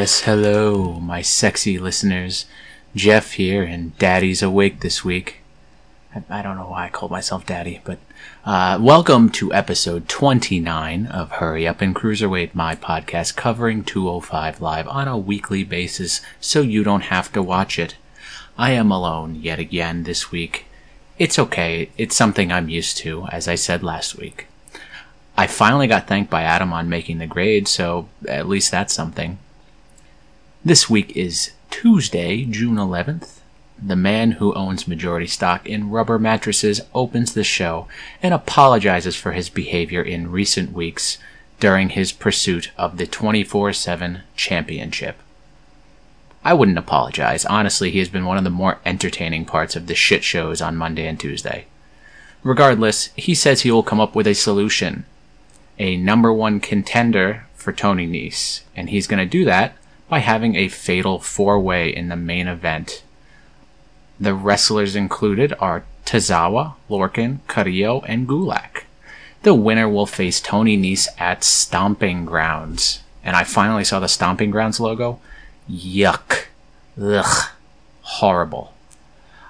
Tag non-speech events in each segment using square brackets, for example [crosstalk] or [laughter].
Yes, hello, my sexy listeners. Jeff here, and Daddy's awake this week. I, I don't know why I called myself Daddy, but uh, welcome to episode 29 of Hurry Up and Cruiserweight, my podcast covering 205 Live on a weekly basis so you don't have to watch it. I am alone yet again this week. It's okay, it's something I'm used to, as I said last week. I finally got thanked by Adam on making the grade, so at least that's something. This week is Tuesday, June 11th. The man who owns majority stock in rubber mattresses opens the show and apologizes for his behavior in recent weeks during his pursuit of the 24 7 championship. I wouldn't apologize. Honestly, he has been one of the more entertaining parts of the shit shows on Monday and Tuesday. Regardless, he says he will come up with a solution. A number one contender for Tony Nese, and he's going to do that by having a fatal four way in the main event. The wrestlers included are Tozawa, Lorcan, Carrillo, and Gulak. The winner will face Tony Nese at Stomping Grounds. And I finally saw the Stomping Grounds logo. Yuck. Ugh. Horrible.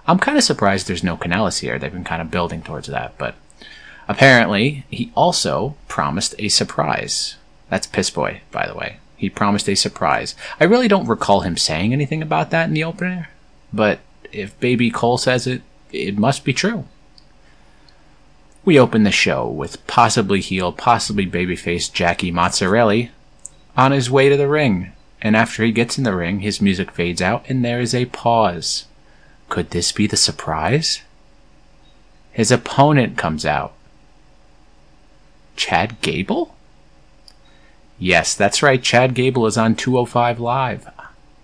I'm kind of surprised there's no Kanellis here. They've been kind of building towards that, but apparently he also promised a surprise. That's Piss Boy, by the way. He promised a surprise. I really don't recall him saying anything about that in the opener, but if Baby Cole says it, it must be true. We open the show with possibly heel, possibly babyface Jackie Mozzarelli on his way to the ring, and after he gets in the ring, his music fades out and there is a pause. Could this be the surprise? His opponent comes out. Chad Gable? Yes, that's right. Chad Gable is on 205 Live,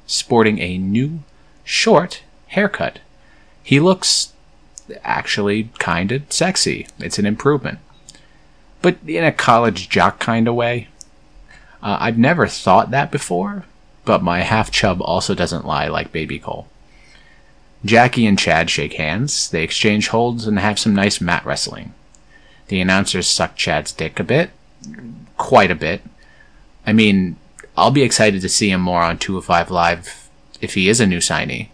sporting a new, short haircut. He looks actually kind of sexy. It's an improvement. But in a college jock kind of way. Uh, I've never thought that before, but my half chub also doesn't lie like Baby Cole. Jackie and Chad shake hands, they exchange holds, and have some nice mat wrestling. The announcers suck Chad's dick a bit, quite a bit, I mean, I'll be excited to see him more on 205 Live if he is a new signee.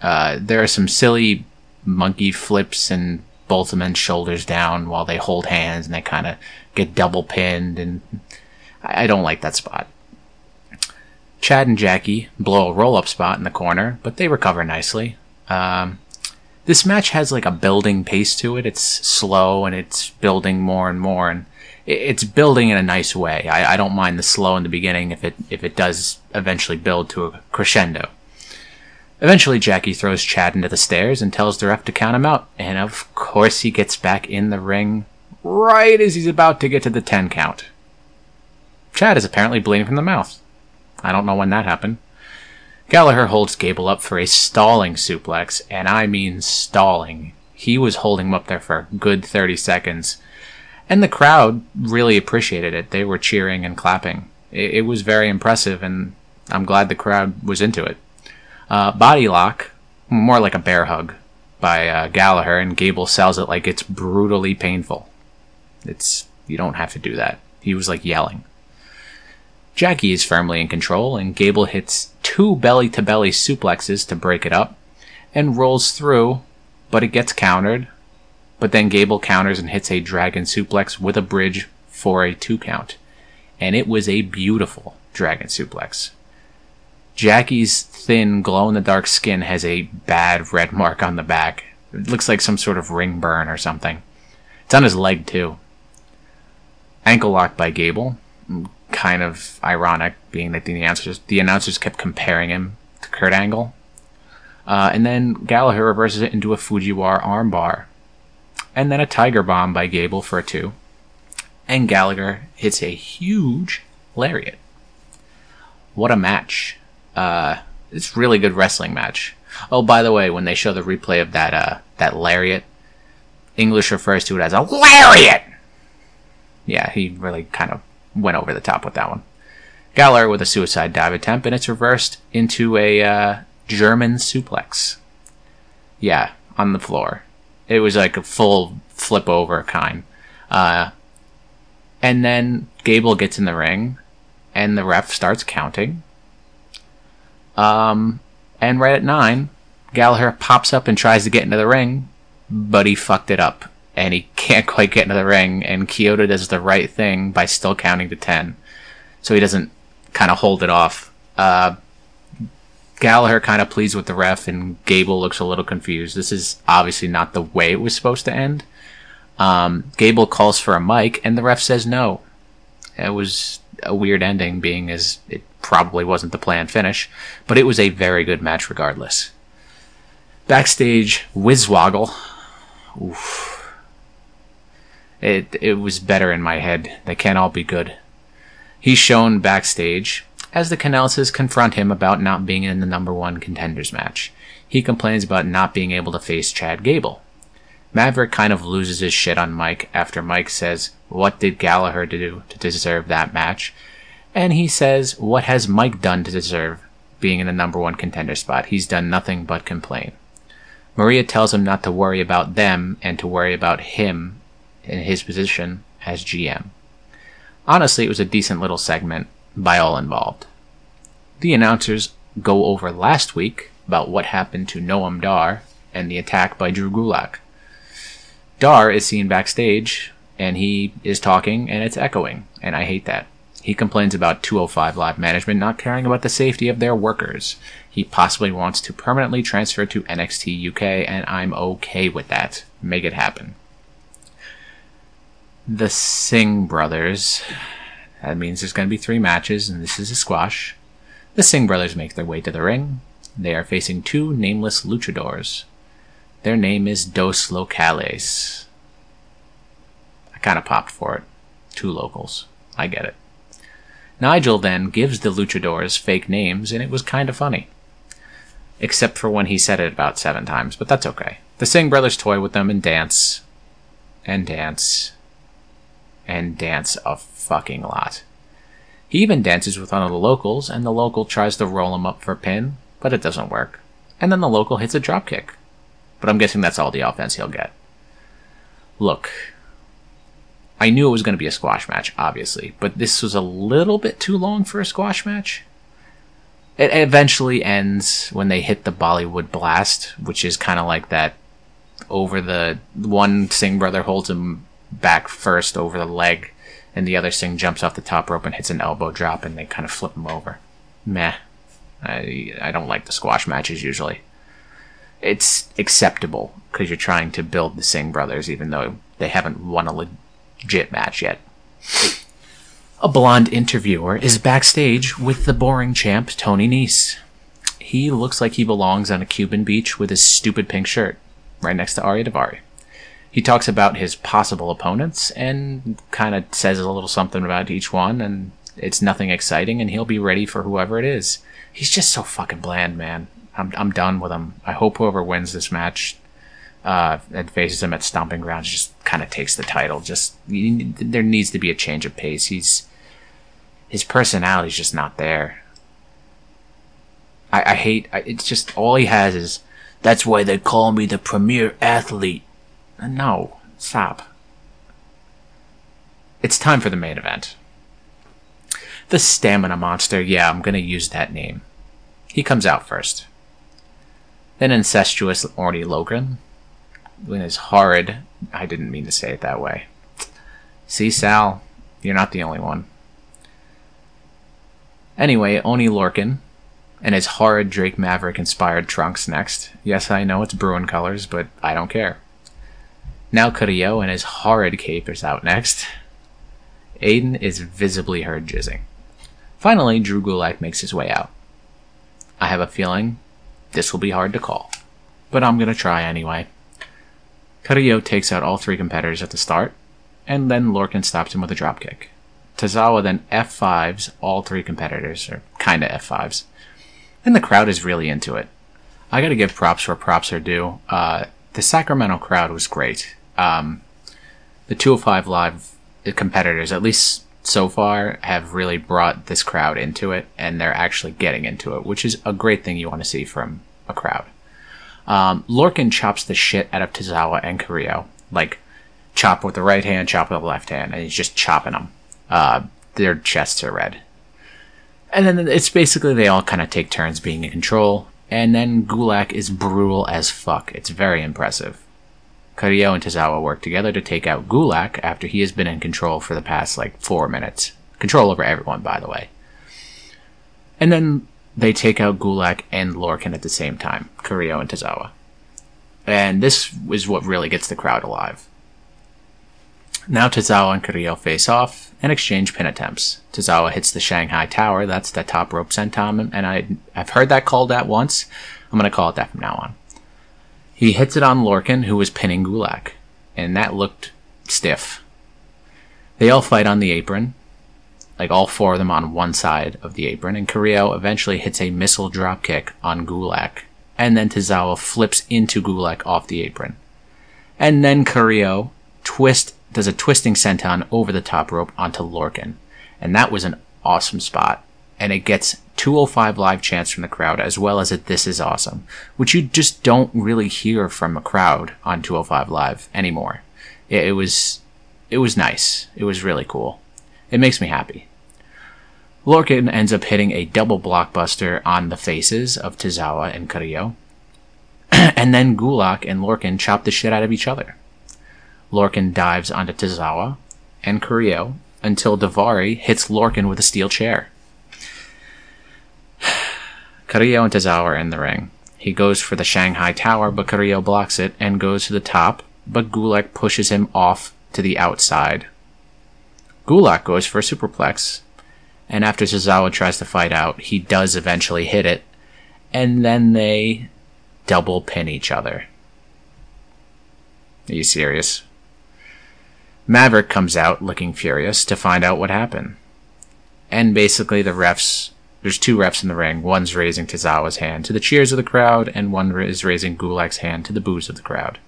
Uh, there are some silly monkey flips and both the men's shoulders down while they hold hands and they kind of get double pinned, and I don't like that spot. Chad and Jackie blow a roll up spot in the corner, but they recover nicely. Um, this match has like a building pace to it. It's slow and it's building more and more, and it's building in a nice way. I, I don't mind the slow in the beginning if it if it does eventually build to a crescendo. Eventually, Jackie throws Chad into the stairs and tells the ref to count him out, and of course, he gets back in the ring right as he's about to get to the 10 count. Chad is apparently bleeding from the mouth. I don't know when that happened. Gallagher holds Gable up for a stalling suplex, and I mean stalling. He was holding him up there for a good 30 seconds and the crowd really appreciated it. They were cheering and clapping. It, it was very impressive, and I'm glad the crowd was into it. Uh, body lock, more like a bear hug, by uh, Gallagher, and Gable sells it like it's brutally painful. It's you don't have to do that. He was like yelling. Jackie is firmly in control, and Gable hits two belly to belly suplexes to break it up, and rolls through, but it gets countered, but then Gable counters and hits a dragon suplex with a bridge for a two count. And it was a beautiful dragon suplex. Jackie's thin, glow in the dark skin has a bad red mark on the back. It looks like some sort of ring burn or something. It's on his leg, too. Ankle lock by Gable. Kind of ironic, being that the announcers, the announcers kept comparing him to Kurt Angle. Uh, and then Gallagher reverses it into a Fujiwara armbar and then a Tiger Bomb by Gable for a two. And Gallagher hits a huge lariat. What a match. Uh, it's really good wrestling match. Oh, by the way, when they show the replay of that, uh, that lariat, English refers to it as a lariat! Yeah, he really kind of went over the top with that one. Gallagher with a suicide dive attempt, and it's reversed into a, uh, German suplex. Yeah, on the floor. It was like a full flip over kind. Uh, and then Gable gets in the ring, and the ref starts counting. Um, and right at nine, Gallagher pops up and tries to get into the ring, but he fucked it up. And he [laughs] can't quite get into the ring, and Kyoto does the right thing by still counting to 10. So he doesn't kind of hold it off. Uh, Gallagher kind of pleads with the ref, and Gable looks a little confused. This is obviously not the way it was supposed to end. Um, Gable calls for a mic, and the ref says no. It was a weird ending, being as it probably wasn't the planned finish, but it was a very good match regardless. Backstage, Wizwoggle. Oof. It, it was better in my head. They can't all be good. He's shown backstage as the Kanellises confront him about not being in the number one contenders match. He complains about not being able to face Chad Gable. Maverick kind of loses his shit on Mike after Mike says, What did Gallagher do to deserve that match? And he says, What has Mike done to deserve being in the number one contender spot? He's done nothing but complain. Maria tells him not to worry about them and to worry about him in his position as GM. Honestly, it was a decent little segment by all involved. The announcers go over last week about what happened to Noam Dar and the attack by Drew Gulak. Dar is seen backstage and he is talking and it's echoing, and I hate that. He complains about 205 Live management not caring about the safety of their workers. He possibly wants to permanently transfer to NXT UK, and I'm okay with that. Make it happen. The Singh brothers. That means there's going to be three matches, and this is a squash. The Singh brothers make their way to the ring. They are facing two nameless luchadors. Their name is Dos Locales. I kind of popped for it. Two locals. I get it. Nigel then gives the luchadors fake names, and it was kind of funny. Except for when he said it about seven times, but that's okay. The Singh brothers toy with them and dance. And dance. And dance a fucking lot. He even dances with one of the locals, and the local tries to roll him up for a pin, but it doesn't work. And then the local hits a dropkick. But I'm guessing that's all the offense he'll get. Look, I knew it was going to be a squash match, obviously, but this was a little bit too long for a squash match. It eventually ends when they hit the Bollywood blast, which is kind of like that over the one Singh brother holds him um, back first over the leg, and the other Singh jumps off the top rope and hits an elbow drop, and they kind of flip him over. Meh. I, I don't like the squash matches usually. It's acceptable because you're trying to build the Singh brothers, even though they haven't won a legit match yet. A blonde interviewer is backstage with the boring champ, Tony Nese. He looks like he belongs on a Cuban beach with his stupid pink shirt, right next to Ariya Daivari. He talks about his possible opponents and kind of says a little something about each one, and it's nothing exciting, and he'll be ready for whoever it is. He's just so fucking bland, man. I'm, I'm done with him. I hope whoever wins this match uh, and faces him at Stomping Grounds just kind of takes the title. Just there needs to be a change of pace. He's his personality's just not there. I, I hate. I, it's just all he has is. That's why they call me the premier athlete. Uh, no, stop. It's time for the main event. The stamina monster. Yeah, I'm gonna use that name. He comes out first. Then incestuous Orny Logan, when his horrid. I didn't mean to say it that way. See, Sal, you're not the only one. Anyway, Oney Lorcan and his horrid Drake Maverick inspired trunks next. Yes, I know it's Bruin colors, but I don't care. Now Carrillo and his horrid cape is out next. Aiden is visibly heard jizzing. Finally, Drew Gulak makes his way out. I have a feeling this will be hard to call, but I'm gonna try anyway. Carrillo takes out all three competitors at the start, and then Lorcan stops him with a dropkick. Tozawa then F5s all three competitors, or kinda F5s. And the crowd is really into it. I gotta give props where props are due. Uh, the Sacramento crowd was great. Um, the 205 Live competitors, at least so far, have really brought this crowd into it, and they're actually getting into it, which is a great thing you want to see from a crowd. Um, Lorcan chops the shit out of Tozawa and Carrillo. Like, chop with the right hand, chop with the left hand, and he's just chopping them. Uh, their chests are red. And then it's basically they all kind of take turns being in control. And then Gulak is brutal as fuck. It's very impressive. Carrillo and Tozawa work together to take out Gulak after he has been in control for the past like four minutes. Control over everyone, by the way. And then they take out Gulak and Lorcan at the same time, Carrillo and Tozawa. And this is what really gets the crowd alive. Now Tozawa and Carrillo face off and exchange pin attempts. Tozawa hits the Shanghai Tower, that's the top rope senton, and I, I've heard that called that once. I'm going to call it that from now on. He hits it on Lorcan, who was pinning Gulak, and that looked stiff. They all fight on the apron, like all four of them on one side of the apron, and Carrillo eventually hits a missile dropkick on Gulak, and then Tozawa flips into Gulak off the apron. And then Carrillo twist does a twisting senton over the top rope onto Lorcan. and that was an awesome spot. And it gets 205 live chants from the crowd as well as a This Is Awesome, which you just don't really hear from a crowd on 205 Live anymore. It, it was it was nice. It was really cool. It makes me happy. Lorcan ends up hitting a double blockbuster on the faces of Tozawa and Carrillo. [clears throat] and then Gulak and Lorcan chop the shit out of each other. Lorcan dives onto Tozawa and Carrillo until Daivari hits Lorcan with a steel chair. Carrillo and Tozawa are in the ring. He goes for the Shanghai Tower, but Carrillo blocks it and goes to the top, but Gulak pushes him off to the outside. Gulak goes for a superplex, and after Tozawa tries to fight out, he does eventually hit it, and then they double pin each other. Are you serious? Maverick comes out looking furious to find out what happened. And basically, the refs there's two refs in the ring. One's raising Tozawa's hand to the cheers of the crowd, and one is raising Gulak's hand to the boos of the crowd.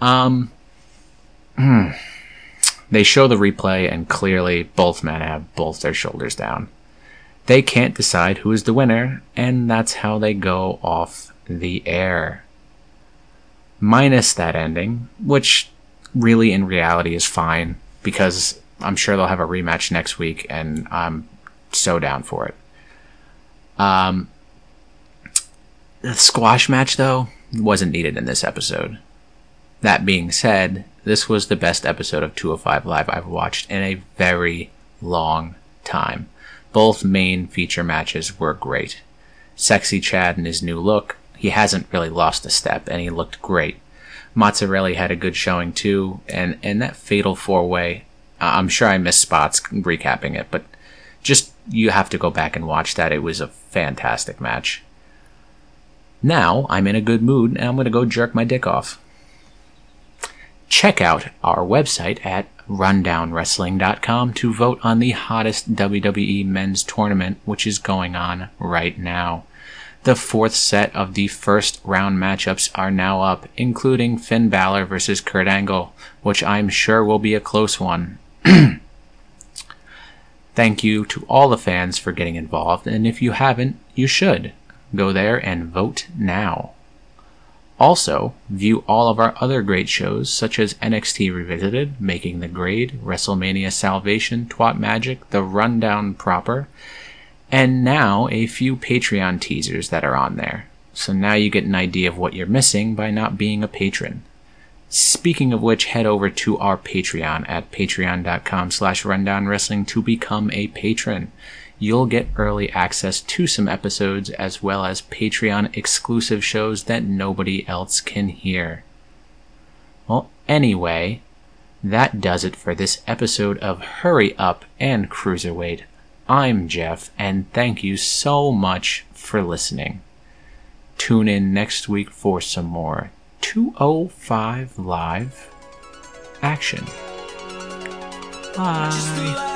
Um, hmm. They show the replay, and clearly both men have both their shoulders down. They can't decide who is the winner, and that's how they go off the air. Minus that ending, which really in reality is fine, because I'm sure they'll have a rematch next week, and I'm so down for it. Um, the squash match, though, wasn't needed in this episode. That being said, this was the best episode of 205 Live I've watched in a very long time. Both main feature matches were great. Sexy Chad in his new look, he hasn't really lost a step, and he looked great. Mazzarelli had a good showing too, and, and that fatal four way, I'm sure I missed spots recapping it, but just you have to go back and watch that. It was a fantastic match. Now I'm in a good mood and I'm going to go jerk my dick off. Check out our website at rundownwrestling.com to vote on the hottest WWE men's tournament, which is going on right now. The fourth set of the first round matchups are now up, including Finn Balor versus Kurt Angle, which I'm sure will be a close one. [clears throat] Thank you to all the fans for getting involved, and if you haven't, you should. Go there and vote now. Also, view all of our other great shows such as NXT Revisited, Making the Grade, WrestleMania Salvation, Twat Magic, The Rundown Proper, and now a few Patreon teasers that are on there. So now you get an idea of what you're missing by not being a patron. Speaking of which, head over to our Patreon at patreon.com slash rundown wrestling to become a patron. You'll get early access to some episodes as well as Patreon exclusive shows that nobody else can hear. Well, anyway, that does it for this episode of Hurry Up and Cruiserweight. I'm Jeff, and thank you so much for listening. Tune in next week for some more 205 Live action. Bye.